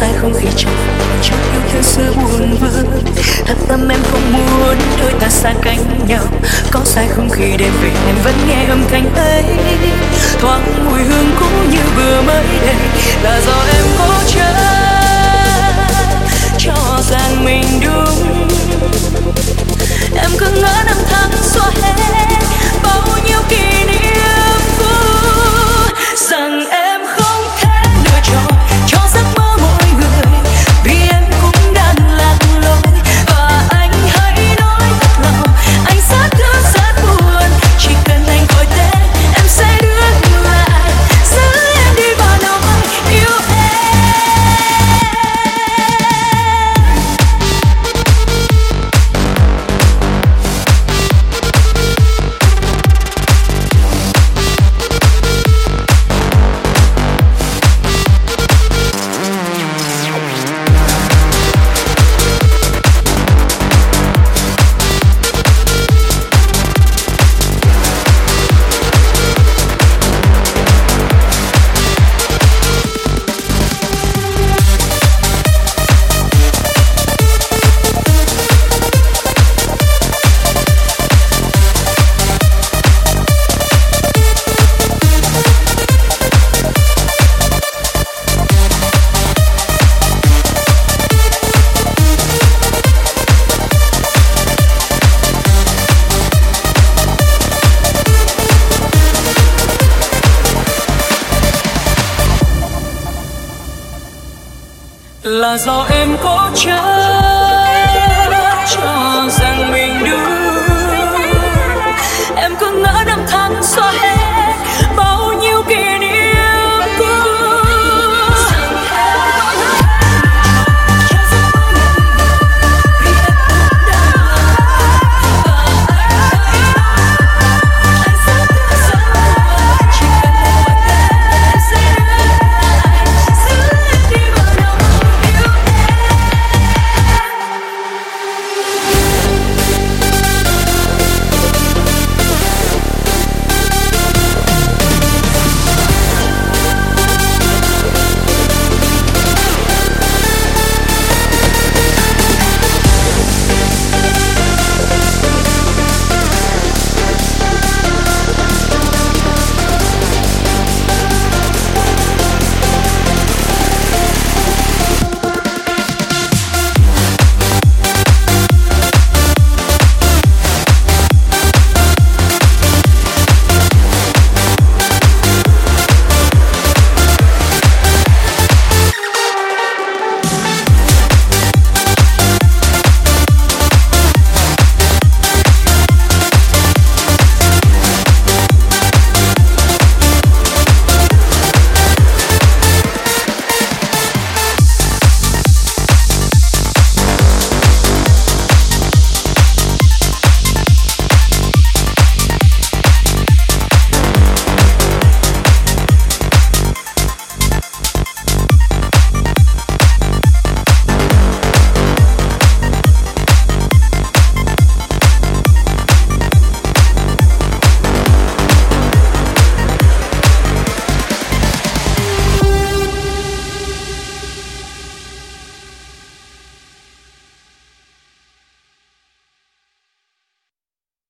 sai không khi trong trong yêu thương xưa buồn vương thật tâm em không muốn đôi ta xa cách nhau. Có sai không khi đêm về em vẫn nghe âm thanh ấy, thoáng mùi là do em cố chấp cho rằng mình